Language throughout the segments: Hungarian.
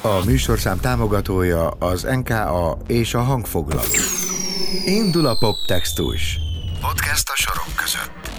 A műsorszám támogatója az NKA és a hangfoglaló. Indul a poptextus. Podcast a sorok között.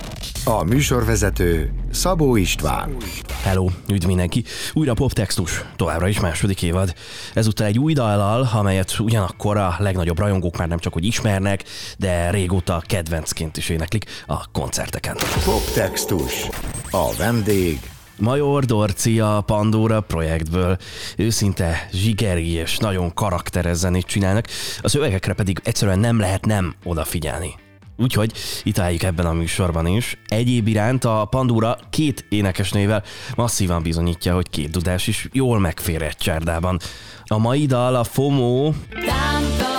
A műsorvezető Szabó István. Hello, üdv mindenki! Újra poptextus, továbbra is második évad. Ezúttal egy új dallal, amelyet ugyanakkor a legnagyobb rajongók már nem csak hogy ismernek, de régóta kedvencként is éneklik a koncerteken. Poptextus. A vendég Major Dorci a Pandora projektből őszinte zsigeri és nagyon karakteres zenét csinálnak, a szövegekre pedig egyszerűen nem lehet nem odafigyelni. Úgyhogy itt álljuk ebben a műsorban is. Egyéb iránt a Pandora két énekesnével masszívan bizonyítja, hogy két dudás is jól megfér egy csárdában. A mai dal a FOMO... Tán,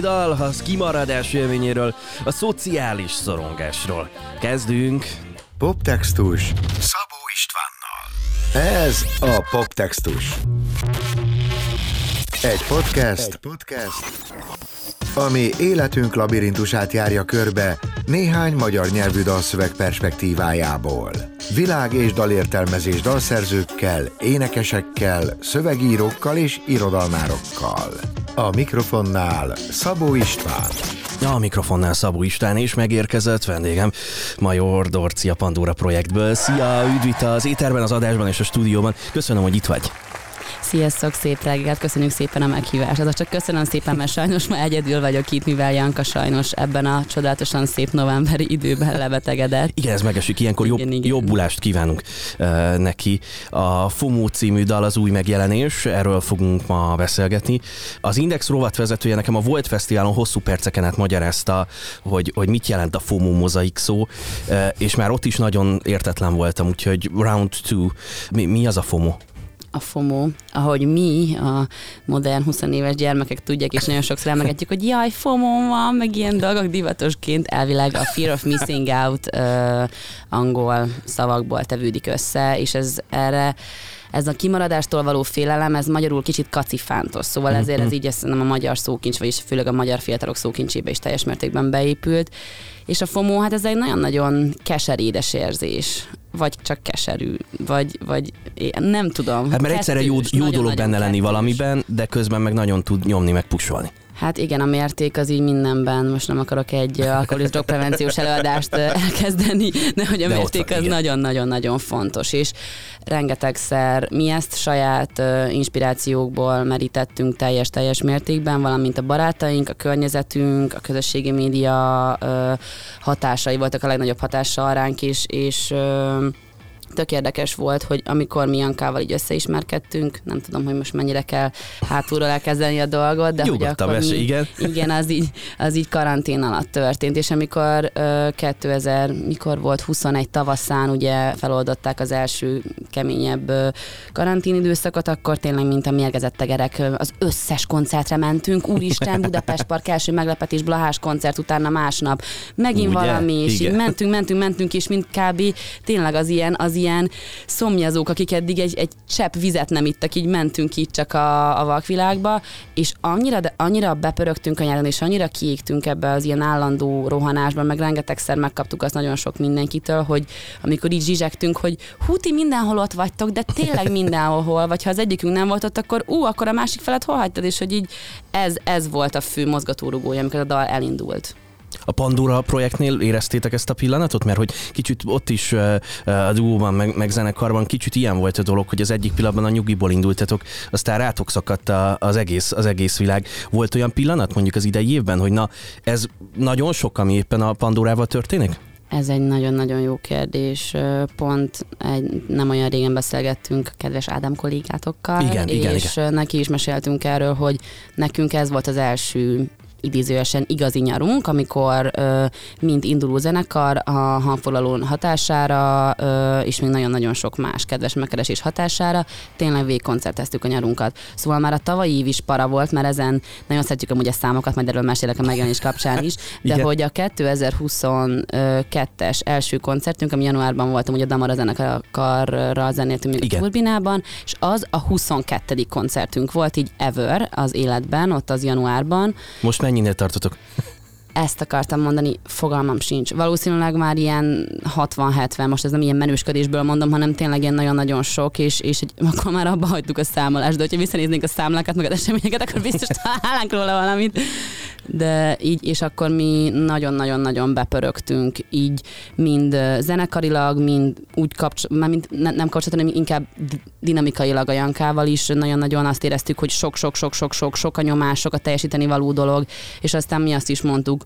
Új dal az kimaradás élményéről, a szociális szorongásról. Kezdünk! Poptextus Szabó Istvánnal. Ez a Poptextus. Egy podcast, Egy podcast, ami életünk labirintusát járja körbe néhány magyar nyelvű dalszöveg perspektívájából. Világ és dalértelmezés dalszerzőkkel, énekesekkel, szövegírókkal és irodalmárokkal. A mikrofonnál Szabó István. A mikrofonnál Szabó István és megérkezett vendégem Major Dorci a Pandora projektből. Szia, üdv itt az éterben, az adásban és a stúdióban. Köszönöm, hogy itt vagy. Sziasztok, szép reggelt, köszönjük szépen a meghívást. Az csak köszönöm szépen, mert sajnos ma egyedül vagyok itt, mivel Janka sajnos ebben a csodálatosan szép novemberi időben lebetegedett. Igen, ez megesik, ilyenkor jobb, Igen, igen. jobbulást kívánunk uh, neki. A FOMO című dal az új megjelenés, erről fogunk ma beszélgetni. Az Index rovatvezetője nekem a Volt Fesztiválon hosszú perceken át magyarázta, hogy, hogy mit jelent a FOMO mozaik szó, uh, és már ott is nagyon értetlen voltam, úgyhogy round two, mi, mi az a FOMO? A FOMO, ahogy mi, a modern 20 éves gyermekek tudják, és nagyon sokszor elmegetjük, hogy jaj, FOMO van, meg ilyen dolgok divatosként. Elvileg a Fear of Missing Out uh, angol szavakból tevődik össze, és ez erre ez a kimaradástól való félelem, ez magyarul kicsit kacifántos, szóval ezért ez így ezt nem a magyar szókincs, vagyis főleg a magyar fiatalok szókincsébe is teljes mértékben beépült. És a FOMO, hát ez egy nagyon-nagyon keserédes érzés. Vagy csak keserű, vagy, vagy én nem tudom. Hát mert egyszerre jó, Kettős, jó dolog benne lenni kettős. valamiben, de közben meg nagyon tud nyomni, meg pusolni. Hát igen, a mérték az így mindenben. Most nem akarok egy alkoholizmus drogprevenciós előadást elkezdeni, de hogy a De mérték az nagyon-nagyon-nagyon fontos. És rengetegszer mi ezt saját ö, inspirációkból merítettünk teljes-teljes mértékben, valamint a barátaink, a környezetünk, a közösségi média hatásai voltak a legnagyobb hatással ránk is, és ö, tök érdekes volt, hogy amikor mi Jankával így összeismerkedtünk, nem tudom, hogy most mennyire kell hátulról elkezdeni a dolgot, de hogy Nyugodtan akkor mesélj, mi, igen. igen, az így, az így karantén alatt történt, és amikor ö, 2000, mikor volt 21 tavaszán, ugye feloldották az első keményebb karantén időszakot, akkor tényleg, mint a mérgezett tegerek, az összes koncertre mentünk, úristen, Budapest Park első meglepetés, Blahás koncert, utána másnap, megint Ugye? valami, és Igen. így mentünk, mentünk, mentünk, és mint kb. tényleg az ilyen, az ilyen szomjazók, akik eddig egy, egy csepp vizet nem ittak, így mentünk itt csak a, a vakvilágba, és annyira, de annyira bepörögtünk a nyáron, és annyira kiégtünk ebbe az ilyen állandó rohanásban, meg rengetegszer megkaptuk azt nagyon sok mindenkitől, hogy amikor így zsizsegtünk, hogy hú, ti mindenhol ott vagytok, de tényleg mindenhol, vagy ha az egyikünk nem volt ott, akkor ú, akkor a másik felet hol hagytad, és hogy így ez, ez volt a fő mozgatórugója, amikor a dal elindult. A Pandora projektnél éreztétek ezt a pillanatot? Mert hogy kicsit ott is a duóban, meg, meg zenekarban kicsit ilyen volt a dolog, hogy az egyik pillanatban a nyugiból indultatok, aztán rátok szakadt a, az, egész, az egész világ. Volt olyan pillanat mondjuk az idei évben, hogy na, ez nagyon sok, ami éppen a Pandorával történik? Ez egy nagyon-nagyon jó kérdés. Pont egy, nem olyan régen beszélgettünk a kedves Ádám kollégátokkal, Igen, és igen, igen. neki is meséltünk erről, hogy nekünk ez volt az első idézőesen igazi nyarunk, amikor ö, mint induló zenekar a hangfoglalón hatására, ö, és még nagyon-nagyon sok más kedves megkeresés hatására, tényleg végigkoncerteztük a nyarunkat. Szóval már a tavalyi év is para volt, mert ezen nagyon szeretjük amúgy a számokat, majd erről mesélek a megjelenés kapcsán is, de Igen. hogy a 2022-es első koncertünk, ami januárban voltam, ugye a Damara zenekarra zenéltünk még Igen. a Turbinában, és az a 22. koncertünk volt így ever az életben, ott az januárban, Most mennyinél tartotok? Ezt akartam mondani, fogalmam sincs. Valószínűleg már ilyen 60-70, most ez nem ilyen menősködésből mondom, hanem tényleg ilyen nagyon-nagyon sok, és, és egy, akkor már abba hagytuk a számolást, de hogyha visszanéznénk a számlákat, meg az eseményeket, akkor biztos találnánk róla valamit. De így, és akkor mi nagyon-nagyon-nagyon bepörögtünk, így mind zenekarilag, mind úgy kapcs, már mind ne, nem kapcsolat, hanem inkább di- dinamikailag a Jankával is nagyon-nagyon azt éreztük, hogy sok-sok-sok-sok-sok sok a nyomás, sok a teljesíteni való dolog, és aztán mi azt is mondtuk,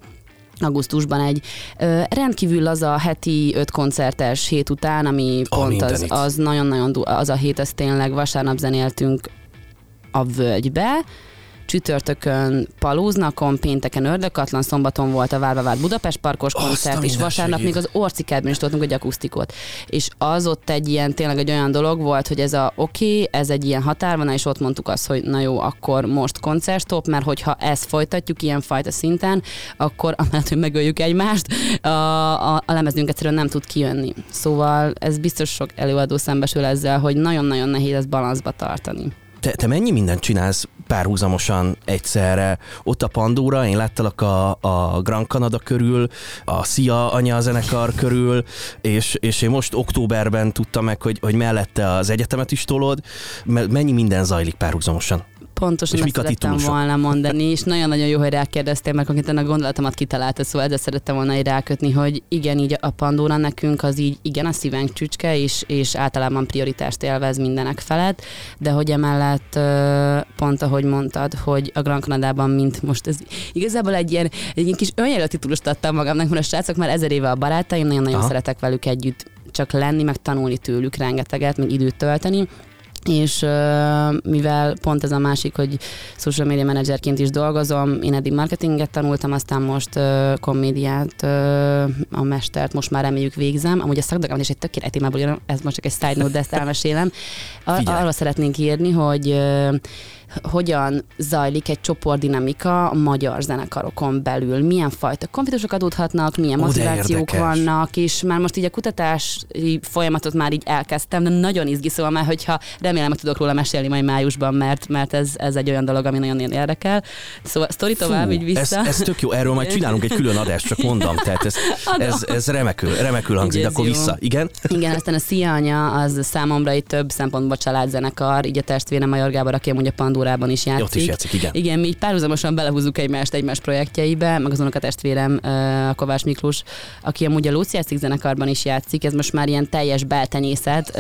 augusztusban egy ö, rendkívül az a heti öt koncertes hét után, ami pont az, az nagyon-nagyon, az a hét, az tényleg vasárnap zenéltünk a völgybe, csütörtökön Palúznakon, pénteken Ördökatlan, szombaton volt a Várva Várt Budapest Parkos Azt koncert, és vasárnap még az Orcikertben is toltunk egy akusztikot. És az ott egy ilyen, tényleg egy olyan dolog volt, hogy ez a oké, okay, ez egy ilyen határvonal, és ott mondtuk azt, hogy na jó, akkor most koncertstop, mert hogyha ezt folytatjuk ilyen fajta szinten, akkor amellett, hogy megöljük egymást, a, a, a lemezünk egyszerűen nem tud kijönni. Szóval ez biztos sok előadó szembesül ezzel, hogy nagyon-nagyon nehéz ezt balanszba tartani. Te, te mennyi mindent csinálsz párhuzamosan egyszerre? Ott a Pandora, én láttalak a, a Grand Canada körül, a Szia anya zenekar körül, és, és én most októberben tudtam meg, hogy, hogy mellette az egyetemet is tolod. Me- Mennyi minden zajlik párhuzamosan? Pontosan És ezt mik a szerettem titulusok? volna mondani, és nagyon-nagyon jó, hogy rákérdeztél, mert konkrétan a gondolatomat kitalálta, szóval ezzel szerettem volna így rákötni, hogy igen, így a Pandora nekünk az így, igen, a szívünk csücske, és, és általában prioritást élvez mindenek felett, de hogy emellett pont ahogy mondtad, hogy a Grand Canadában, mint most ez igazából egy ilyen, egy ilyen kis önjelölt titulust adtam magamnak, mert a srácok már ezer éve a barátaim, nagyon-nagyon Aha. szeretek velük együtt csak lenni, meg tanulni tőlük rengeteget, meg időt tölteni, és uh, mivel pont ez a másik, hogy social media managerként is dolgozom, én eddig marketinget tanultam, aztán most uh, komédiát, uh, a mestert most már reméljük végzem. Amúgy a szakdolgomat is egy tökéletes témából jön, ez most csak egy side note, de ezt elmesélem. Ar- arról szeretnénk írni, hogy uh, hogyan zajlik egy csoportdinamika a magyar zenekarokon belül, milyen fajta konfliktusok adódhatnak, milyen Ó, motivációk érdekes. vannak, és már most így a kutatási folyamatot már így elkezdtem, de nagyon izgi, szóval már, hogyha remélem, hogy tudok róla mesélni majd májusban, mert, mert ez, ez egy olyan dolog, ami nagyon érdekel. Szóval sztori tovább, így vissza. Ez, ez tök jó, erről majd csinálunk egy külön adást, csak mondom, tehát ez, ez, ez remekül, remekül hangzik, de akkor jó. vissza. Igen? Igen, aztán a Szia anya, az számomra itt több szempontból családzenekar, így a testvérem Major Gábor, aki amúgy a Pandórában is játszik. Ott is játszik, igen. Igen, mi így párhuzamosan belehúzzuk egymást egymás projektjeibe, meg az unokatestvérem, a Kovács Miklós, aki amúgy a Lucia Szik zenekarban is játszik, ez most már ilyen teljes beltenyészet.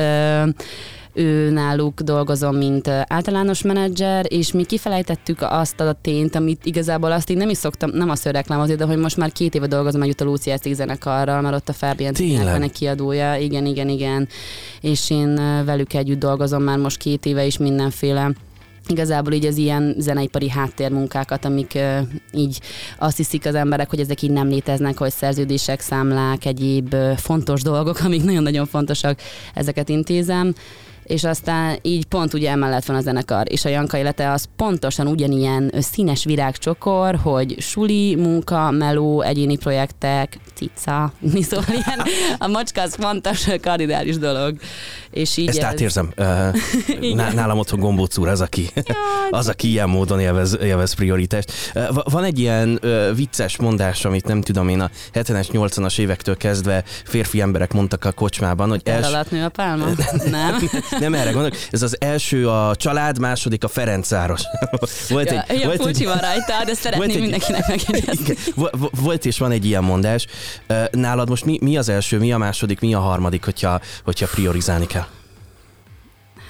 Ő náluk dolgozom, mint általános menedzser, és mi kifelejtettük azt a tényt, amit igazából azt így nem is szoktam, nem azt, reklámozni, de hogy most már két éve dolgozom együtt a Lucia zenekarral, mert ott a? Tinek van egy kiadója, igen, igen, igen, és én velük együtt dolgozom már most két éve is mindenféle igazából így az ilyen zeneipari háttérmunkákat, amik uh, így azt hiszik az emberek, hogy ezek így nem léteznek, hogy szerződések, számlák, egyéb uh, fontos dolgok, amik nagyon-nagyon fontosak, ezeket intézem és aztán így pont ugye emellett van a zenekar, és a Janka élete az pontosan ugyanilyen színes virágcsokor, hogy suli, munka, meló, egyéni projektek, cica, szóval ilyen, a macska az fontos, kardinális dolog. És így Ezt ez- átérzem. Nálam otthon Gombóc úr az, aki, az, aki ilyen módon élvez, élvez prioritást. Van egy ilyen vicces mondás, amit nem tudom én a 70-es, 80-as évektől kezdve férfi emberek mondtak a kocsmában, hogy els, alatt nő a pálma? Nem? Nem erre gondolok, ez az első a család, második a Ferencváros. volt Ja, egy, ja, volt egy, van rajta, de szeretném egy- mindenkinek megjegyezni. volt és van egy ilyen mondás. Nálad most mi, mi az első, mi a második, mi a harmadik, hogyha, hogyha priorizálni kell?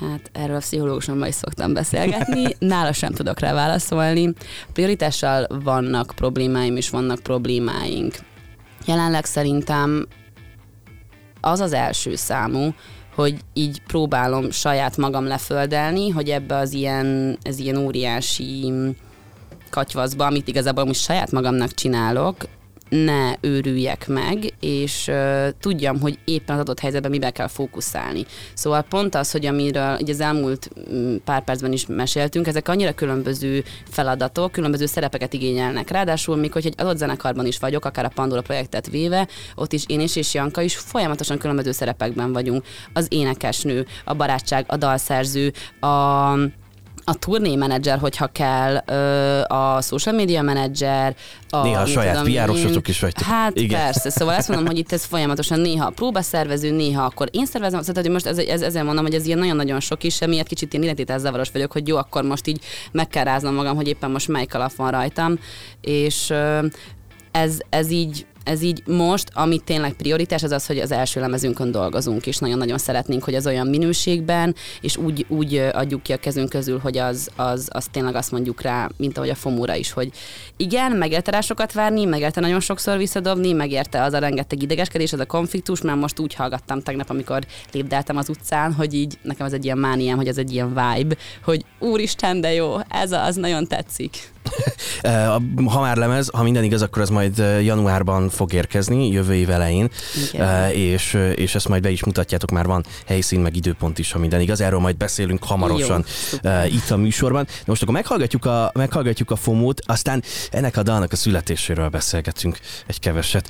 Hát erről a pszichológusommal is szoktam beszélgetni, nála sem tudok rá válaszolni. Prioritással vannak problémáim, és vannak problémáink. Jelenleg szerintem az az első számú, hogy így próbálom saját magam leföldelni, hogy ebbe az ilyen, ez ilyen óriási katyvaszba, amit igazából most saját magamnak csinálok, ne őrüljek meg, és uh, tudjam, hogy éppen az adott helyzetben miben kell fókuszálni. Szóval pont az, hogy amiről ugye az elmúlt mm, pár percben is meséltünk, ezek annyira különböző feladatok, különböző szerepeket igényelnek. Ráadásul még, hogy egy adott zenekarban is vagyok, akár a Pandora projektet véve, ott is én is és Janka is folyamatosan különböző szerepekben vagyunk. Az énekesnő, a barátság, a dalszerző, a a turné menedzser, hogyha kell, a social media menedzser, a, Néha a saját. PR-osotok is vagytok. Hát Igen. Persze, szóval azt mondom, hogy itt ez folyamatosan néha a próbaszervező, néha akkor én szervezem, szóval hogy most ez, ez, ezzel mondom, hogy ez ilyen nagyon-nagyon sok is, emiatt kicsit én identitászavaros vagyok, hogy jó, akkor most így meg kell ráznom magam, hogy éppen most melyik alap van rajtam, és ez, ez így ez így most, ami tényleg prioritás, az az, hogy az első lemezünkön dolgozunk, és nagyon-nagyon szeretnénk, hogy az olyan minőségben, és úgy, úgy adjuk ki a kezünk közül, hogy az, az, az tényleg azt mondjuk rá, mint ahogy a fomóra is, hogy igen, megérte rá sokat várni, megérte nagyon sokszor visszadobni, megérte az a rengeteg idegeskedés, az a konfliktus, mert most úgy hallgattam tegnap, amikor lépdeltem az utcán, hogy így nekem ez egy ilyen mániám, hogy ez egy ilyen vibe, hogy úristen, de jó, ez az nagyon tetszik. Eh, Ha lemez, ha minden igaz, akkor ez majd eh, januárban fog érkezni, jövő év elején, Igen. Eh, és, és ezt majd be is mutatjátok, már van helyszín, meg időpont is, ha minden igaz. Erről majd beszélünk hamarosan Jó, itt a műsorban. De most akkor meghallgatjuk a, meghallgatjuk a fomót, aztán ennek a dalnak a születéséről beszélgetünk egy keveset.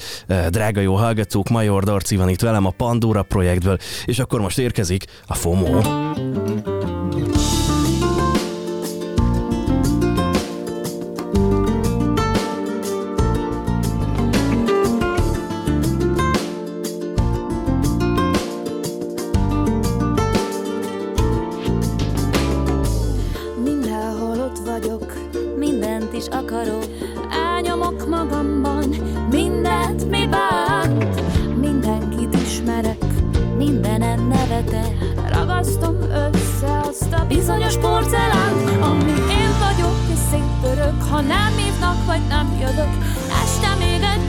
Drága jó hallgatók, Major Darci van itt velem a Pandora projektből, és akkor most érkezik a FOMO. Mindenhol nevetek. Ragasztom össze azt a bizonyos porcelánt Ami én vagyok, és szétpörök Ha nem hívnak, vagy nem jövök Este még egyben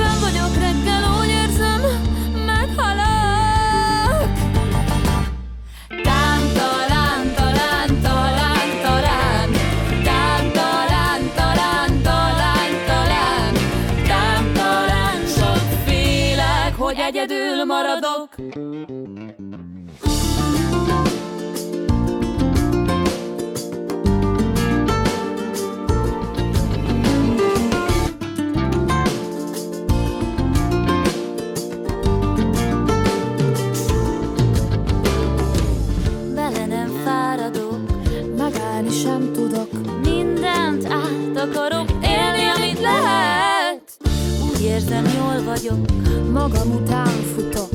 vagyok, magam után futok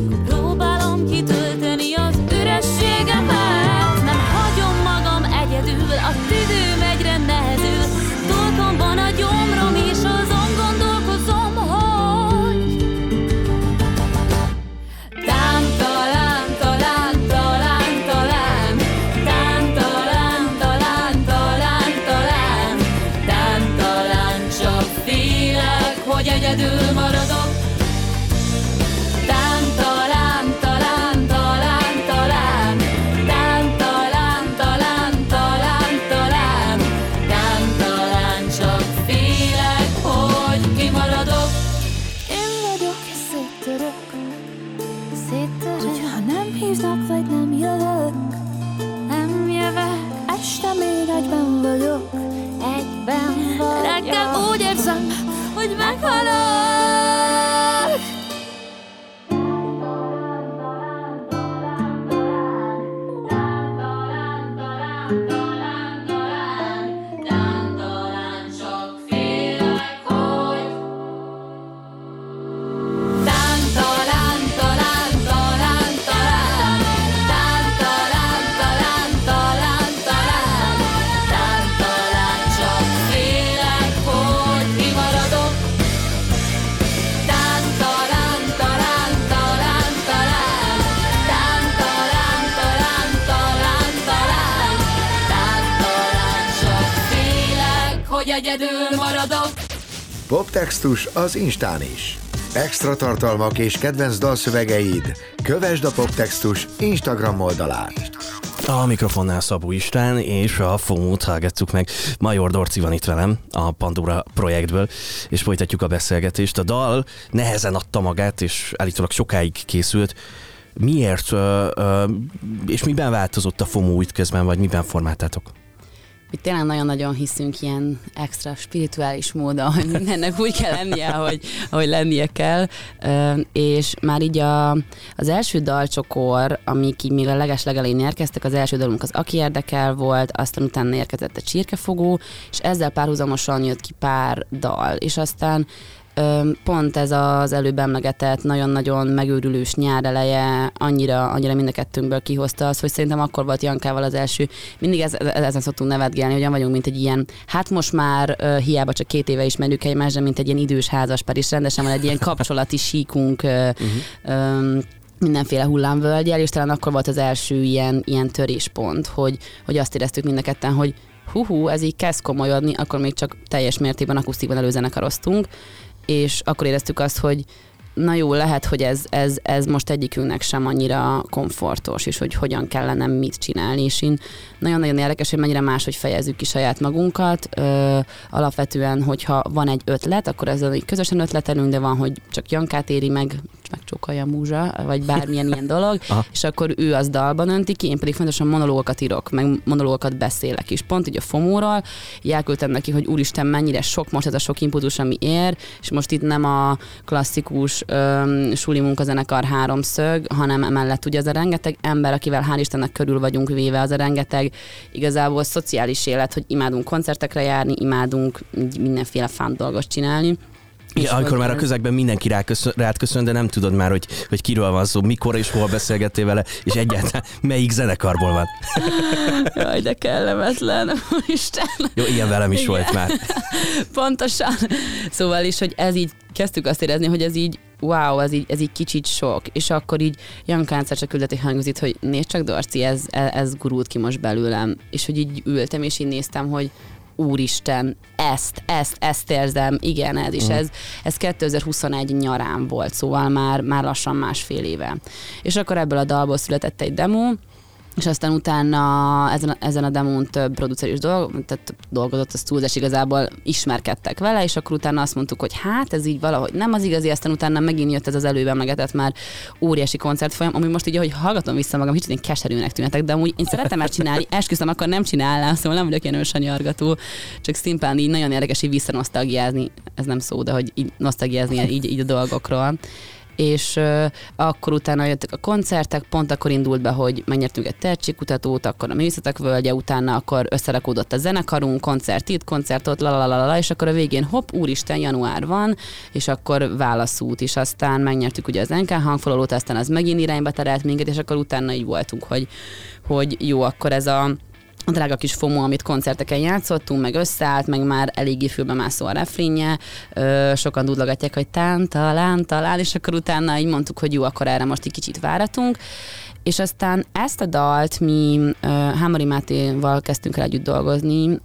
Poptextus az Instán is. Extra tartalmak és kedvenc dalszövegeid. Kövesd a Poptextus Instagram oldalát. A mikrofonnál Szabó István és a FOMO-t hallgattuk meg. Major Dorci van itt velem a Pandora projektből, és folytatjuk a beszélgetést. A dal nehezen adta magát, és állítólag sokáig készült. Miért, és miben változott a itt közben, vagy miben formáltátok? Mi tényleg nagyon-nagyon hiszünk ilyen extra spirituális módon, hogy mindennek úgy kell lennie, ahogy, ahogy lennie kell. És már így a, az első dalcsokor, amik így még a leges legelején érkeztek, az első dalunk az Aki érdekel volt, aztán utána érkezett a Csirkefogó, és ezzel párhuzamosan jött ki pár dal, és aztán pont ez az előbb emlegetett nagyon-nagyon megőrülős nyár eleje annyira, annyira mind a kettőnkből kihozta az, hogy szerintem akkor volt Jankával az első. Mindig ez, ezen szoktunk nevetgélni, hogy olyan vagyunk, mint egy ilyen, hát most már ö, hiába csak két éve ismerjük egymást, de mint egy ilyen idős házaspár is. Rendesen van egy ilyen kapcsolati síkunk, ö, ö, mindenféle hullámvölgyel, és talán akkor volt az első ilyen, ilyen töréspont, hogy, hogy azt éreztük mind a ketten, hogy hú, hú, ez így kezd komolyodni, akkor még csak teljes mértékben akusztikban előzenekaroztunk, és akkor éreztük azt, hogy na jó, lehet, hogy ez, ez, ez most egyikünknek sem annyira komfortos, és hogy hogyan kellene mit csinálni, és én nagyon-nagyon érdekes, hogy mennyire máshogy fejezzük ki saját magunkat. Ö, alapvetően, hogyha van egy ötlet, akkor ezzel így közösen ötletelünk, de van, hogy csak Jankát éri meg, megcsókolja a múzsa, vagy bármilyen ilyen dolog, Aha. és akkor ő az dalban önti ki, én pedig fontosan monológokat írok, meg monológokat beszélek is. Pont így a fomóról, így elküldtem neki, hogy úristen, mennyire sok most ez a sok impulzus, ami ér, és most itt nem a klasszikus öm, suli munkazenekar háromszög, hanem emellett ugye az a rengeteg ember, akivel hál' Istennek körül vagyunk véve, az a rengeteg igazából szociális élet, hogy imádunk koncertekre járni, imádunk mindenféle fán dolgot csinálni. Igen, amikor már a közegben mindenki ráköszön, rád köszön, de nem tudod már, hogy, hogy kiről van szó, mikor és hol beszélgettél vele, és egyáltalán melyik zenekarból van. Jaj, de kellemetlen, Isten. Jó, ilyen velem is Igen. volt már. Pontosan. Szóval is, hogy ez így kezdtük azt érezni, hogy ez így wow, ez így, ez így kicsit sok. És akkor így Janka egyszer csak küldött egy hangozit, hogy nézd csak Dorci, ez, ez, ez gurult ki most belőlem. És hogy így ültem, és így néztem, hogy úristen, ezt, ezt, ezt érzem, igen, ez is, ez, ez 2021 nyarán volt, szóval már, már lassan másfél éve. És akkor ebből a dalból született egy demo, és aztán utána ezen ezen a demón több producer is dolg, tehát dolgozott, az túlzás igazából ismerkedtek vele, és akkor utána azt mondtuk, hogy hát ez így valahogy nem az igazi, aztán utána megint jött ez az előbb emlegetett már óriási koncertfolyam, ami most így, ahogy hallgatom vissza magam, kicsit én keserűnek tűnetek, de amúgy én szeretem már csinálni, esküszöm, akkor nem csinálnám, szóval nem vagyok ilyen ősanyargató, csak szimplán így nagyon érdekes így visszanosztalgiázni, ez nem szó, de hogy így nosztalgiázni így, így a dolgokról és ö, akkor utána jöttek a koncertek, pont akkor indult be, hogy megnyertünk egy tehetségkutatót, akkor a művészetek völgye, utána akkor összerakódott a zenekarunk, koncert itt, koncert ott, la, la, la, la, la, és akkor a végén hopp, úristen, január van, és akkor válaszút is, aztán megnyertük ugye az NK hangfoglalót, aztán az megint irányba terelt minket, és akkor utána így voltunk, hogy, hogy jó, akkor ez a a drága kis FOMO, amit koncerteken játszottunk, meg összeállt, meg már eléggé fülbe mászó a refrénje, Ö, sokan dudlogatják, hogy tán, talán, talán, és akkor utána így mondtuk, hogy jó, akkor erre most egy kicsit váratunk, és aztán ezt a dalt mi uh, Hámori Mátéval kezdtünk el együtt dolgozni,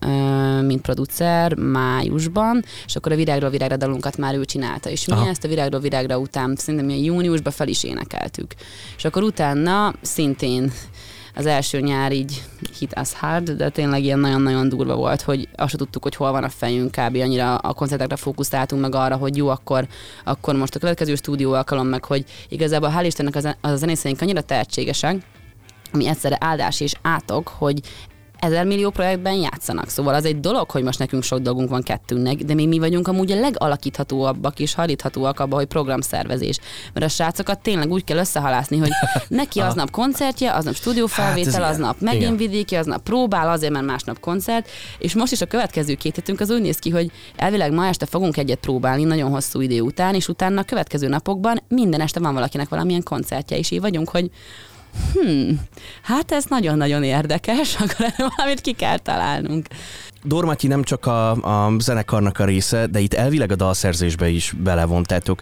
mint producer májusban, és akkor a Virágról Virágra dalunkat már ő csinálta, és mi Aha. ezt a Virágról Virágra után szerintem ilyen júniusban fel is énekeltük. És akkor utána szintén az első nyár így hit us hard, de tényleg ilyen nagyon-nagyon durva volt, hogy azt se tudtuk, hogy hol van a fejünk, kb. annyira a koncertekre fókuszáltunk meg arra, hogy jó, akkor, akkor most a következő stúdió alkalom meg, hogy igazából hál' Istennek a, zen- a zenészeink annyira tehetségesek, ami egyszerre áldás és átok, hogy ezer millió projektben játszanak. Szóval az egy dolog, hogy most nekünk sok dolgunk van kettőnknek, de még mi vagyunk amúgy a legalakíthatóabbak és hajlíthatóak abba, hogy programszervezés. Mert a srácokat tényleg úgy kell összehalászni, hogy neki aznap koncertje, aznap stúdiófelvétel, Hát aznap megint Igen. vidéki, aznap próbál, azért, mert másnap koncert, és most is a következő két hetünk az úgy néz ki, hogy elvileg ma este fogunk egyet próbálni nagyon hosszú idő után, és utána a következő napokban minden este van valakinek valamilyen koncertje, és így vagyunk, hogy hmm, hát ez nagyon-nagyon érdekes, akkor valamit ki kell találnunk. Dormatyi nem csak a, a zenekarnak a része, de itt elvileg a dalszerzésbe is belevontátok,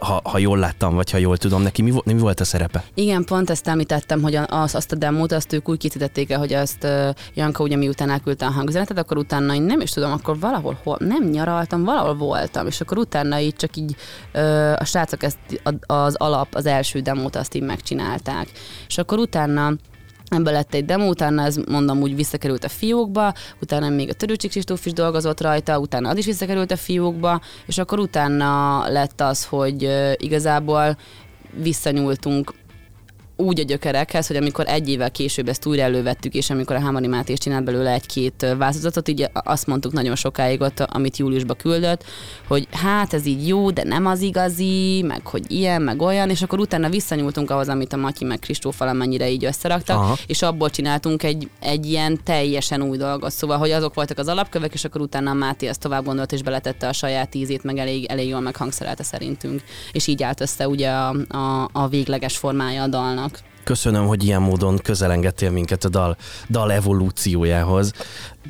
ha, ha jól láttam, vagy ha jól tudom, neki mi, mi volt a szerepe? Igen, pont ezt említettem, hogy az, azt a demót, azt ők úgy készítették el, hogy azt Janka ugye miután elküldte a hangüzenetet, akkor utána én nem is tudom, akkor valahol hol, nem nyaraltam, valahol voltam, és akkor utána így csak így a srácok ezt az alap, az első demót azt így megcsinálták. És akkor utána Ebből lett egy demo, utána ez mondom úgy visszakerült a fiókba, utána még a Törőcsik Kristóf is dolgozott rajta, utána az is visszakerült a fiókba, és akkor utána lett az, hogy igazából visszanyúltunk úgy a gyökerekhez, hogy amikor egy évvel később ezt újra elővettük, és amikor a Hámari Máté csinált belőle egy-két változatot, így azt mondtuk nagyon sokáig ott, amit júliusba küldött, hogy hát ez így jó, de nem az igazi, meg hogy ilyen, meg olyan, és akkor utána visszanyúltunk ahhoz, amit a Matyi meg Kristóf valamennyire így összeraktak. Aha. és abból csináltunk egy, egy ilyen teljesen új dolgot. Szóval, hogy azok voltak az alapkövek, és akkor utána a Máté ezt tovább gondolt, és beletette a saját ízét, meg elég, elég jól meghangszerelte szerintünk. És így állt össze ugye a, a, a végleges formája a dalnak. Köszönöm, hogy ilyen módon közelengedtél minket a dal, dal evolúciójához.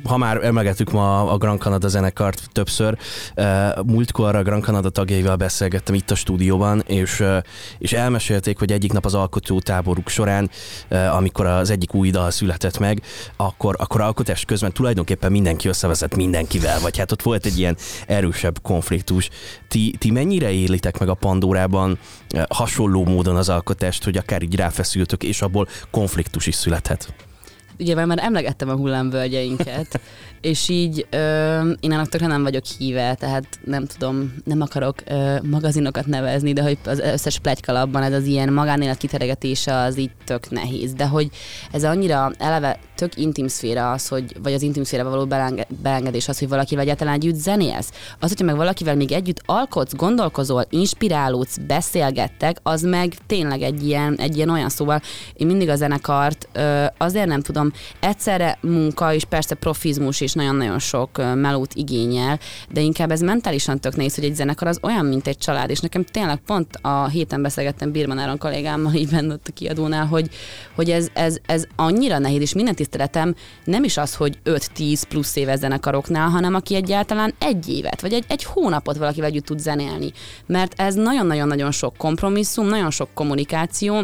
Ha már emlegettük ma a Grand Canada zenekart többször, eh, múltkor a Grand Canada tagjaival beszélgettem itt a stúdióban, és, eh, és elmesélték, hogy egyik nap az alkotó táboruk során, eh, amikor az egyik új dal született meg, akkor, akkor alkotás közben tulajdonképpen mindenki összevezett mindenkivel, vagy hát ott volt egy ilyen erősebb konfliktus. Ti, ti mennyire élitek meg a Pandórában hasonló módon az alkotást, hogy akár így ráfeszültök, és abból konfliktus is születhet? Ugye már emlegettem a hullámvölgyeinket, és így ö, én annak tökre nem vagyok híve, tehát nem tudom, nem akarok ö, magazinokat nevezni, de hogy az összes plegykalapban ez az ilyen magánélet kiteregetése az így tök nehéz, de hogy ez annyira eleve tök intim szféra az, hogy, vagy az intim szférába való belenge, beengedés az, hogy valakivel egyáltalán együtt zenélsz. Az, hogyha meg valakivel még együtt alkotsz, gondolkozol, inspirálódsz, beszélgettek, az meg tényleg egy ilyen, egy ilyen olyan szóval. Én mindig a zenekart ö, azért nem tudom, egyszerre munka és persze profizmus is nagyon-nagyon sok melót igényel, de inkább ez mentálisan tök nehéz, hogy egy zenekar az olyan, mint egy család, és nekem tényleg pont a héten beszélgettem Birman Áron kollégámmal, így benne ott a kiadónál, hogy, hogy ez, ez, ez annyira nehéz, és minden tiszteletem nem is az, hogy 5-10 plusz éves zenekaroknál, hanem aki egyáltalán egy évet, vagy egy, egy hónapot valakivel együtt tud zenélni. Mert ez nagyon-nagyon-nagyon sok kompromisszum, nagyon sok kommunikáció,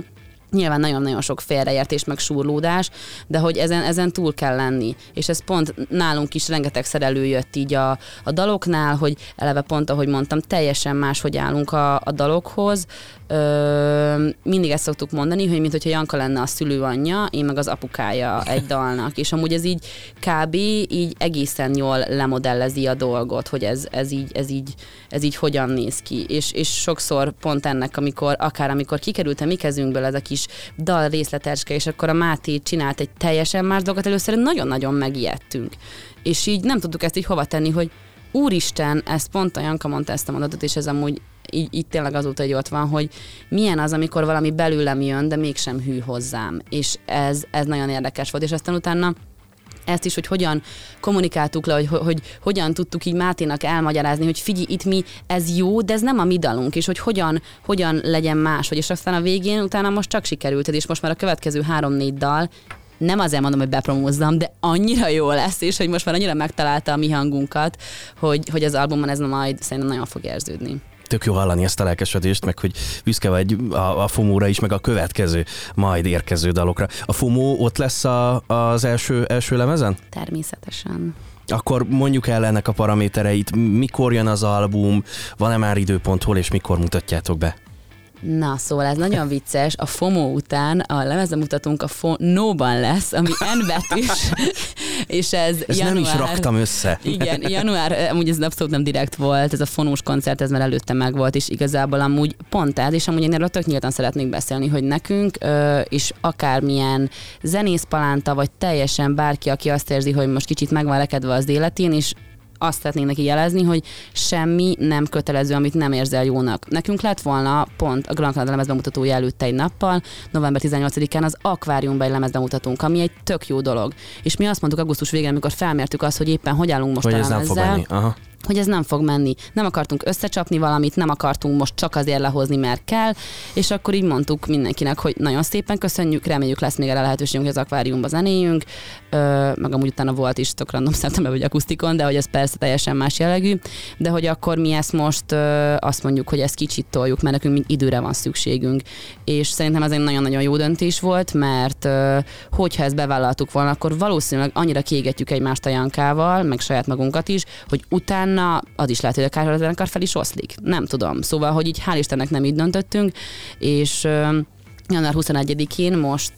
Nyilván nagyon-nagyon sok félreértés, meg surlódás, de hogy ezen, ezen túl kell lenni. És ez pont nálunk is rengetegszer előjött így a, a daloknál, hogy eleve pont, ahogy mondtam, teljesen más, hogy állunk a, a dalokhoz. Ö, mindig ezt szoktuk mondani, hogy mint hogyha Janka lenne a szülőanyja, én meg az apukája egy dalnak. És amúgy ez így kb. így egészen jól lemodellezi a dolgot, hogy ez, ez, így, ez, így, ez így hogyan néz ki. És, és sokszor pont ennek, amikor akár amikor kikerült a mi kezünkből ez a kis dal részleteske, és akkor a Máté csinált egy teljesen más dolgot, először nagyon-nagyon megijedtünk. És így nem tudtuk ezt így hova tenni, hogy úristen, ezt pont a Janka mondta ezt a mondatot, és ez amúgy így, így tényleg azóta, hogy ott van, hogy milyen az, amikor valami belőlem jön, de mégsem hű hozzám. És ez, ez nagyon érdekes volt, és aztán utána ezt is, hogy hogyan kommunikáltuk le, hogy, hogy, hogy hogyan tudtuk így Máténak elmagyarázni, hogy figyelj, itt mi, ez jó, de ez nem a mi dalunk, és hogy hogyan, hogyan legyen más, és aztán a végén utána most csak sikerült, és most már a következő három-négy dal nem azért mondom, hogy bepromózzam, de annyira jó lesz, és hogy most már annyira megtalálta a mi hangunkat, hogy, hogy az albumon ez majd szerintem nagyon fog érződni tök jó hallani ezt a lelkesedést, meg hogy büszke vagy a, a FOMO-ra is, meg a következő, majd érkező dalokra. A FOMO ott lesz a, az első, első lemezen? Természetesen. Akkor mondjuk el ennek a paramétereit, mikor jön az album, van-e már időpont, hol és mikor mutatjátok be? Na, szóval ez nagyon vicces. A FOMO után a lemezemutatónk a FONO-ban lesz, ami N betűs, és ez Ezt január... nem is raktam össze. Igen, január, amúgy ez abszolút nem direkt volt, ez a fonós koncert, ez már előtte meg volt, és igazából amúgy pont ez, és amúgy én erről tök nyíltan szeretnék beszélni, hogy nekünk, és akármilyen zenészpalánta, vagy teljesen bárki, aki azt érzi, hogy most kicsit meg van rekedve az életén, és azt szeretnénk neki jelezni, hogy semmi nem kötelező, amit nem érzel jónak. Nekünk lett volna pont a Grand Canada lemezbemutatója előtte egy nappal, november 18-án az akváriumban egy lemezbemutatónk, ami egy tök jó dolog. És mi azt mondtuk augusztus végén, amikor felmértük azt, hogy éppen hogy állunk most Hogy a lemezzel. Hogy ez nem fog menni. Nem akartunk összecsapni valamit, nem akartunk most csak azért lehozni, mert kell, és akkor így mondtuk mindenkinek, hogy nagyon szépen köszönjük, reméljük lesz még erre lehetőségünk, hogy az akváriumba zenéjünk, ö, meg amúgy utána volt is tök random szeptember vagy akusztikon, de hogy ez persze teljesen más jellegű, de hogy akkor mi ezt most ö, azt mondjuk, hogy ezt kicsit toljuk, mert nekünk mind időre van szükségünk. És szerintem ez egy nagyon-nagyon jó döntés volt, mert ö, hogyha ezt bevállaltuk volna, akkor valószínűleg annyira kiégetjük egymást a Jankával, meg saját magunkat is, hogy utána az is lehet, hogy akár a zenekar fel is oszlik. Nem tudom. Szóval, hogy így hál' Istennek nem így döntöttünk, és január 21-én most,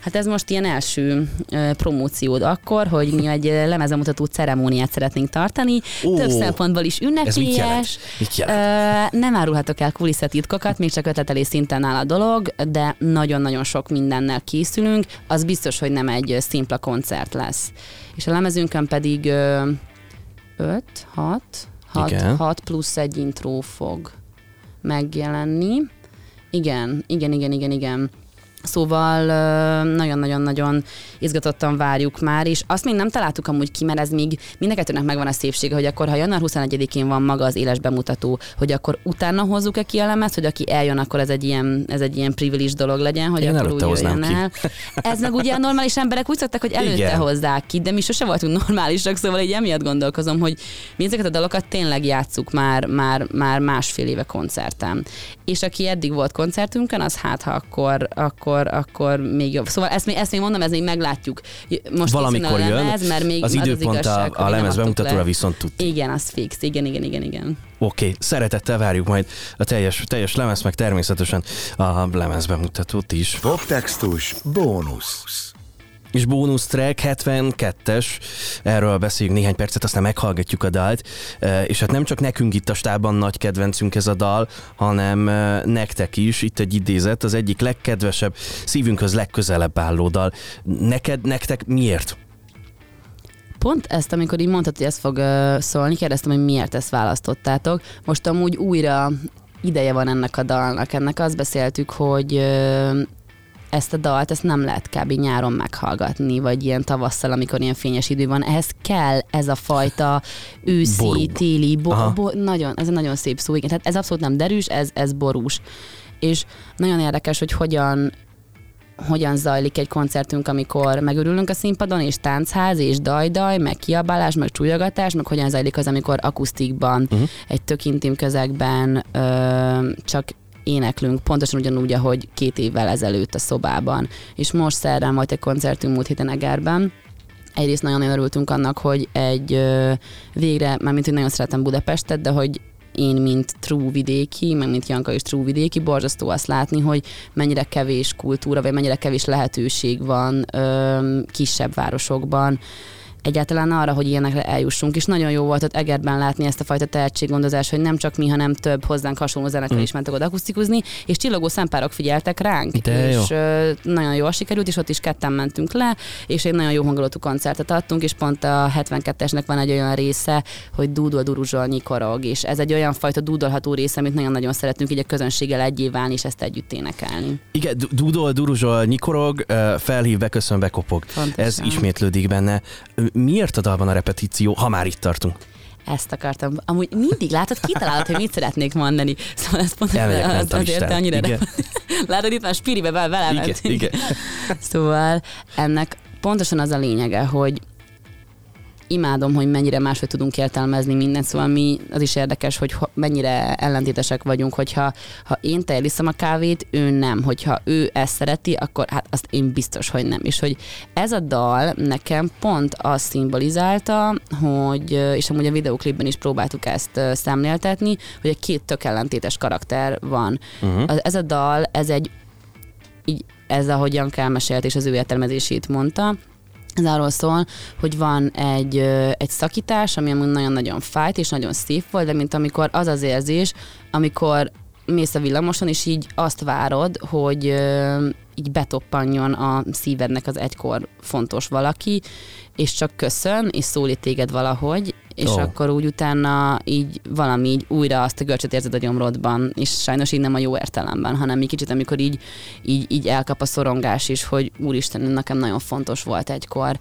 hát ez most ilyen első promóciód akkor, hogy mi egy lemezbemutató ceremóniát szeretnénk tartani, Ó, több szempontból is Ez mit jelent? ünnepélyes. Mit jelent? Nem árulhatok el kulisszatitkokat, még csak ötletelés szinten áll a dolog, de nagyon-nagyon sok mindennel készülünk. Az biztos, hogy nem egy szimpla koncert lesz. És a lemezünkön pedig 5, 6, 6, Igen. 6 plusz egy intro fog megjelenni. Igen, igen, igen, igen, igen. Szóval nagyon-nagyon-nagyon izgatottan várjuk már, és azt még nem találtuk amúgy ki, mert ez még mind a kettőnek megvan a szépsége, hogy akkor, ha január 21-én van maga az éles bemutató, hogy akkor utána hozzuk-e ki a lemezt, hogy aki eljön, akkor ez egy ilyen, ez egy ilyen privilis dolog legyen, hogy Én akkor úgy jöjjön ki. el. Ez meg ugye a normális emberek úgy szokták, hogy előtte Igen. hozzák ki, de mi sose voltunk normálisak, szóval így emiatt gondolkozom, hogy mi ezeket a dalokat tényleg játsszuk már, már, már másfél éve koncerten. És aki eddig volt koncertünkön, az hát ha akkor, akkor, akkor még jobb. Szóval ezt még, ezt még mondom, ez még meglátjuk. Most Valamikor a jön, lemez, mert még az időpont igazság, a, a lemez bemutatóra le. viszont tud. Igen, az fix. Igen, igen, igen, igen. Oké, okay. szeretettel várjuk majd a teljes, teljes lemez, meg természetesen a lemez bemutatót is. Poptextus bónusz. És bónusz track 72-es, erről beszéljünk néhány percet, aztán meghallgatjuk a dalt, és hát nem csak nekünk itt a stában nagy kedvencünk ez a dal, hanem nektek is, itt egy idézet, az egyik legkedvesebb, szívünkhöz legközelebb álló dal. Neked, nektek miért? Pont ezt, amikor így mondtad, hogy ez fog szólni, kérdeztem, hogy miért ezt választottátok. Most amúgy újra ideje van ennek a dalnak. Ennek azt beszéltük, hogy ezt a dalt, ezt nem lehet kb. nyáron meghallgatni, vagy ilyen tavasszal, amikor ilyen fényes idő van. Ehhez kell ez a fajta őszi, Borúbb. téli, bo- Aha. bo- nagyon, ez egy nagyon szép szó, igen. Tehát ez abszolút nem derűs, ez, ez borús. És nagyon érdekes, hogy hogyan hogyan zajlik egy koncertünk, amikor megörülünk a színpadon, és táncház, és dajdaj, meg kiabálás, meg csúlyogatás, meg hogyan zajlik az, amikor akusztikban, uh-huh. egy tök intim közegben ö, csak éneklünk, pontosan ugyanúgy, ahogy két évvel ezelőtt a szobában. És most szerdán volt egy koncertünk múlt héten Egerben, egyrészt nagyon örültünk annak, hogy egy végre, mármint, hogy nagyon szeretem Budapestet, de hogy én, mint true vidéki, meg mint Janka is true vidéki, borzasztó azt látni, hogy mennyire kevés kultúra, vagy mennyire kevés lehetőség van ö, kisebb városokban, egyáltalán arra, hogy ilyenekre eljussunk. És nagyon jó volt ott Egerben látni ezt a fajta tehetséggondozást, hogy nem csak mi, hanem több hozzánk hasonló zenekar Mm. is mentek oda akusztikuzni, és csillogó szempárok figyeltek ránk. De jó. és ö, nagyon jól sikerült, és ott is ketten mentünk le, és egy nagyon jó hangulatú koncertet adtunk, és pont a 72-esnek van egy olyan része, hogy dúdol, duruzsol, nyikorog, és ez egy olyan fajta dúdolható része, amit nagyon-nagyon szeretünk így a közönséggel egyé válni, és ezt együtt énekelni. Igen, dúdol, duruzsol, nyikorog, felhív, beköszön, bekopog. Pontosan. Ez ismétlődik benne. Miért a dalban a repetíció, ha már itt tartunk? Ezt akartam. Amúgy mindig látod, kitalálod, hogy mit szeretnék mondani. Szóval ez pont Elmegyek az, azért te annyira Igen. Látod, itt már spiribe be- Igen, igen. Szóval ennek pontosan az a lényege, hogy imádom, hogy mennyire máshogy tudunk értelmezni mindent, szóval mi, az is érdekes, hogy ho- mennyire ellentétesek vagyunk, hogyha ha én iszom a kávét, ő nem, hogyha ő ezt szereti, akkor hát azt én biztos, hogy nem. És hogy ez a dal nekem pont azt szimbolizálta, hogy, és amúgy a videóklipben is próbáltuk ezt szemléltetni, hogy egy két tök ellentétes karakter van. Uh-huh. Ez a dal, ez egy így ez, ahogy Janka elmesélt, és az ő értelmezését mondta, ez arról szól, hogy van egy, egy szakítás, ami amúgy nagyon-nagyon fájt, és nagyon szép volt, de mint amikor az az érzés, amikor mész a villamoson, és így azt várod, hogy így betoppanjon a szívednek az egykor fontos valaki, és csak köszön, és szólít téged valahogy, és oh. akkor úgy utána így valami így újra azt a görcsöt érzed a gyomrodban, és sajnos így nem a jó értelemben, hanem egy kicsit, amikor így, így, így elkap a szorongás is, hogy úristen, nekem nagyon fontos volt egykor,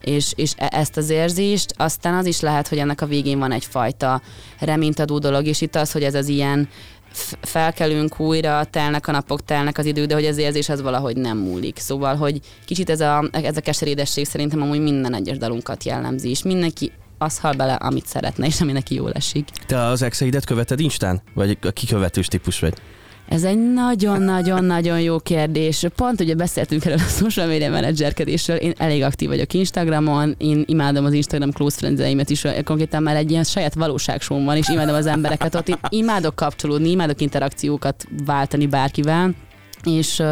és, és e- ezt az érzést, aztán az is lehet, hogy ennek a végén van egyfajta reménytadó dolog, és itt az, hogy ez az ilyen felkelünk újra, telnek a napok, telnek az idők, de hogy az érzés az valahogy nem múlik. Szóval, hogy kicsit ez a, ez a keserédesség szerintem amúgy minden egyes dalunkat jellemzi, és mindenki az hal bele, amit szeretne, és ami neki jól esik. Te az exeidet követed Instán? Vagy a kikövetős típus vagy? Ez egy nagyon-nagyon-nagyon jó kérdés. Pont ugye beszéltünk erről a social media menedzserkedésről. Én elég aktív vagyok Instagramon, én imádom az Instagram close friendseimet is, konkrétan már egy ilyen saját valóságsóm van, és imádom az embereket ott. Én imádok kapcsolódni, imádok interakciókat váltani bárkivel, És,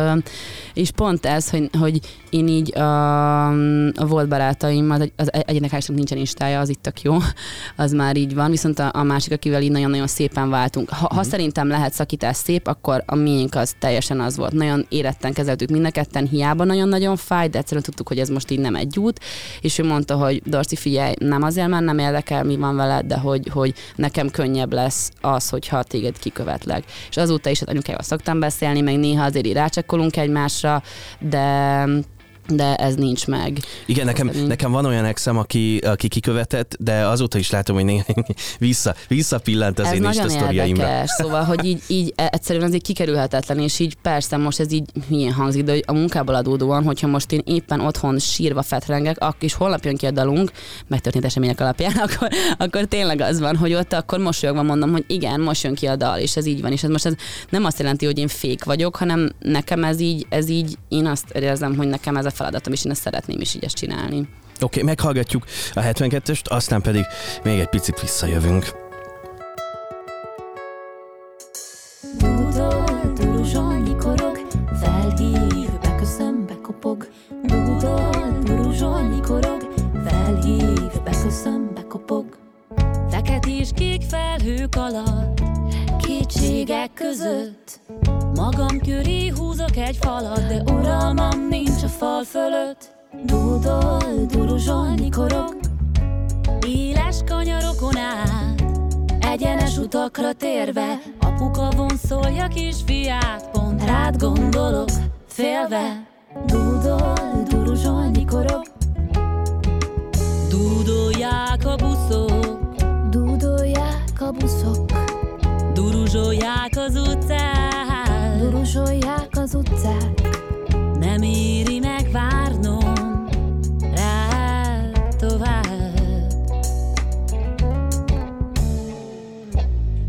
és pont ez, hogy, hogy én így a, a volt barátaim, az, az egyének hálásnak nincsen instája, az itt tök jó, az már így van, viszont a, a másik, akivel így nagyon-nagyon szépen váltunk. Ha, ha szerintem lehet szakítás szép, akkor a miénk az teljesen az volt. Nagyon éretten kezeltük mind a ketten, hiába nagyon-nagyon fáj, de egyszerűen tudtuk, hogy ez most így nem egy út, és ő mondta, hogy Darcy, figyelj, nem azért, mert nem érdekel, mi van veled, de hogy, hogy nekem könnyebb lesz az, hogyha téged kikövetlek. És azóta is hát anyukájával szoktam beszélni, meg néha azért így rácsekkolunk egymásra, de de ez nincs meg. Igen, nekem, nekem van olyan exem, aki, aki kikövetett, de azóta is látom, hogy néha vissza, visszapillant az ez én nagyon Insta érdekes, szóval, hogy így, így e- egyszerűen ez így kikerülhetetlen, és így persze most ez így milyen hangzik, de hogy a munkából adódóan, hogyha most én éppen otthon sírva fetrengek, akkor is holnap jön ki a dalunk, megtörtént események alapján, akkor, akkor tényleg az van, hogy ott akkor mosolyogva mondom, hogy igen, most jön ki a dal, és ez így van, és ez most ez nem azt jelenti, hogy én fék vagyok, hanem nekem ez így, ez így, én azt érzem, hogy nekem ez a feladatom, és én ezt szeretném is így ezt csinálni. Oké, okay, meghallgatjuk a 72-est, aztán pedig még egy picit visszajövünk. Dúdol, duruzsol, nyikorog, felhív, beköszön, bekopog. Dúdol, duruzsol, nyikorog, felhív, beköszön, bekopog. Fekete és kék felhők alatt, kétségek között. Magam köré húzok egy falat, de uralmam nincs a fal fölött. Dúdol, duruzsol, nyikorog, éles kanyarokon át. Egyenes utakra térve Apuka vonszolja kisfiát Pont rád gondolok, félve Dúdol, duruzsol, nyikorog Dúdolják a buszok Dúdolják a buszok Duruzsolják az utcák Duruzsolják az utcák Nem éri meg várnom Rád tovább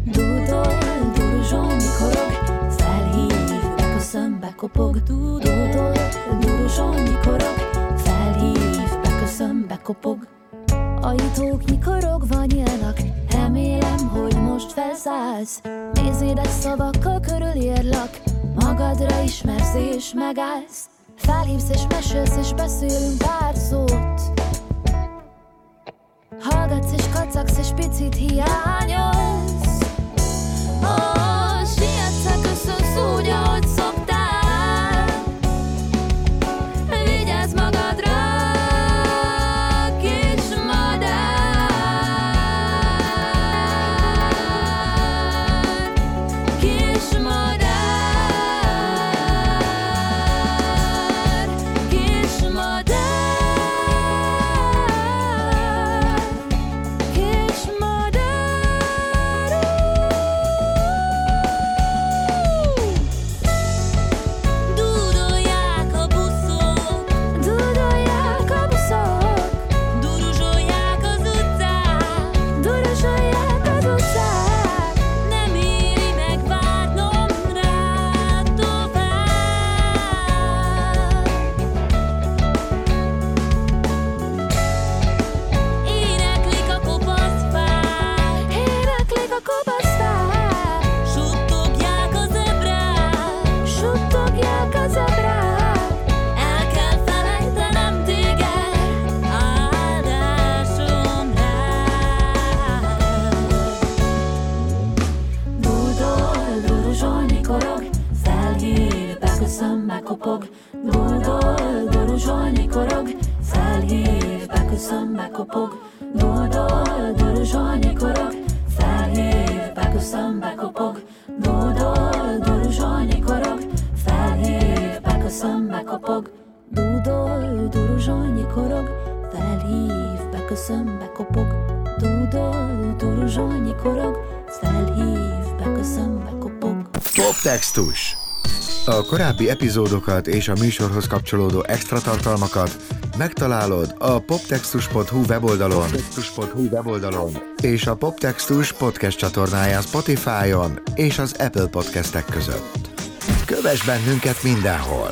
Dúdol, duruzsol, nyikorog, felhív, beköszön, bekopog. Dúdol, duruzsol, nyikorog, felhív, beköszön, bekopog. Ajtók nyikorogva nyílnak, remélem, hogy most felszállsz. Nézédes szavakkal körülírlak, magadra ismersz és megállsz. Felhívsz és mesélsz és beszélünk pár szót. Hallgatsz és kacagsz és picit hiányolsz Ó, sietsz, köszönsz úgy, ahogy beköszön, bekopog. Dúdol, duruzsol, nyikorog, felhív, beköszön, bekopog. Dúdol, duruzsol, nyikorog, felhív, beköszön, bekopog. Poptextus. A korábbi epizódokat és a műsorhoz kapcsolódó extra tartalmakat megtalálod a poptextus.hu weboldalon, poptextus.hu weboldalon és a Poptextus podcast csatornáján Spotify-on és az Apple podcastek között. Kövess bennünket mindenhol!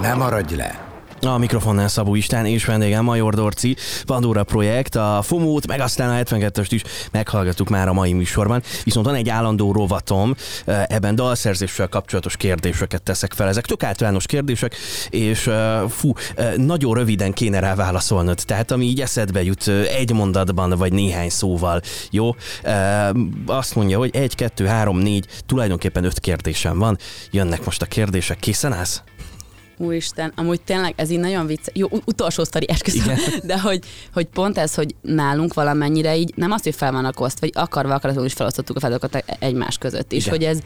Ne maradj le! A mikrofonnál Szabó Istán és vendégem Major Dorci, Pandora projekt, a FOMO-t, meg aztán a 72-est is meghallgattuk már a mai műsorban. Viszont van egy állandó rovatom, eh, ebben dalszerzéssel kapcsolatos kérdéseket teszek fel. Ezek tök általános kérdések, és eh, fú, eh, nagyon röviden kéne rá válaszolnod. Tehát ami így eszedbe jut egy mondatban, vagy néhány szóval. Jó? Azt mondja, hogy egy, kettő, három, négy, tulajdonképpen öt kérdésem van. Jönnek most a kérdések. Készen állsz? Úristen, amúgy tényleg ez így nagyon vicc. Jó, utolsó sztori esküszöm. De hogy, hogy pont ez, hogy nálunk valamennyire így nem az, hogy fel vannak osztva, vagy akarva akaratlanul is felosztottuk a feladatokat e- egymás között. És Igen. hogy ez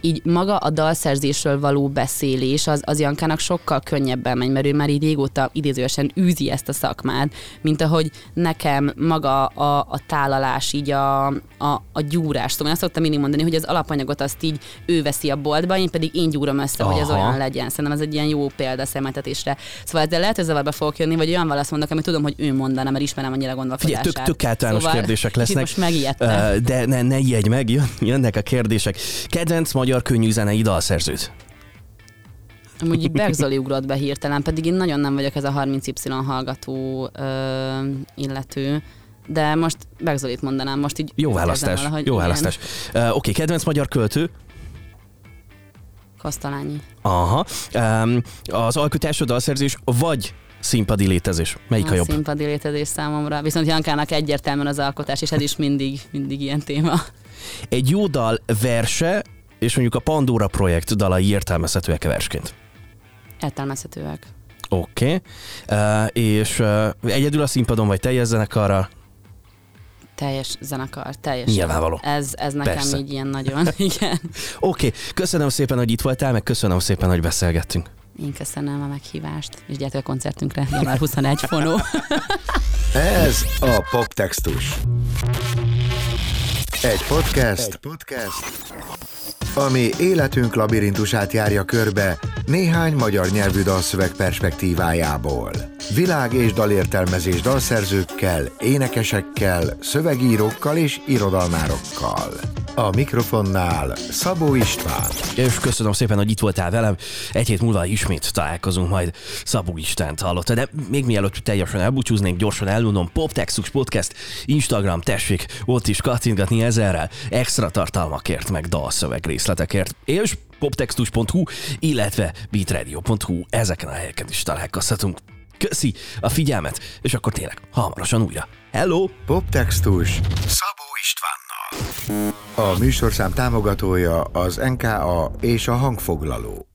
így maga a dalszerzésről való beszélés, az, az Jankának sokkal könnyebben megy, mert ő már így régóta idézőesen űzi ezt a szakmát, mint ahogy nekem maga a, a tálalás, így a, a, a gyúrás. Szóval én azt szoktam mindig mondani, hogy az alapanyagot azt így ő veszi a boltba, én pedig én gyúrom össze, hogy az Aha. olyan legyen. Szerintem ez egy ilyen jó példa szemetetésre. Szóval ezzel lehet, hogy zavarba fogok jönni, vagy olyan választ mondok, amit tudom, hogy ő mondana, mert ismerem annyira Figyelj, gondolkodását. tök, tök általános szóval, kérdések lesznek. Most megijedtem. De ne, ne ijedj meg, jön, jönnek a kérdések. Kedvenc magyar könnyű zenei dalszerzőt? Amúgy így Berg Zoli ugrott be hirtelen, pedig én nagyon nem vagyok ez a 30Y hallgató ö, illető, de most Berg Zolit mondanám, most így Jó választás, valahogy, jó igen. választás. Uh, Oké, okay, kedvenc magyar költő? Kosztolányi. Aha. Um, az alkotás, a dalszerzés, vagy színpadi létezés? Melyik a, a jobb? színpadi létezés számomra. Viszont Jankának egyértelműen az alkotás, és ez is mindig, mindig ilyen téma. Egy jó dal verse, és mondjuk a Pandora projekt dalai értelmezhetőek versként. Értelmezhetőek. Oké. Okay. Uh, és uh, egyedül a színpadon, vagy teljes zenekarra? Teljes zenekar, teljes. Nyilvánvaló. Ez, ez nekem Persze. így ilyen nagyon, igen. Oké, okay. köszönöm szépen, hogy itt voltál, meg köszönöm szépen, hogy beszélgettünk. Én köszönöm a meghívást, és gyertek a koncertünkre, január 21 fonó. Ez a Poptextus. Egy podcast, Egy podcast, ami életünk labirintusát járja körbe néhány magyar nyelvű dalszöveg perspektívájából. Világ és dalértelmezés dalszerzőkkel, énekesekkel, szövegírókkal és irodalmárokkal. A mikrofonnál Szabó István. És köszönöm szépen, hogy itt voltál velem. Egy hét múlva ismét találkozunk majd. Szabó Istent hallotta. De még mielőtt teljesen elbúcsúznék, gyorsan elmondom, Poptextus Podcast, Instagram, tessék, ott is kattintgatni ezerrel, extra tartalmakért, meg dalszöveg részletekért. És poptextus.hu, illetve beatradio.hu, ezeken a helyeken is találkozhatunk. Köszi a figyelmet, és akkor tényleg hamarosan újra. Hello! Poptextus Szabó Istvánnal. A műsorszám támogatója az NKA és a hangfoglaló.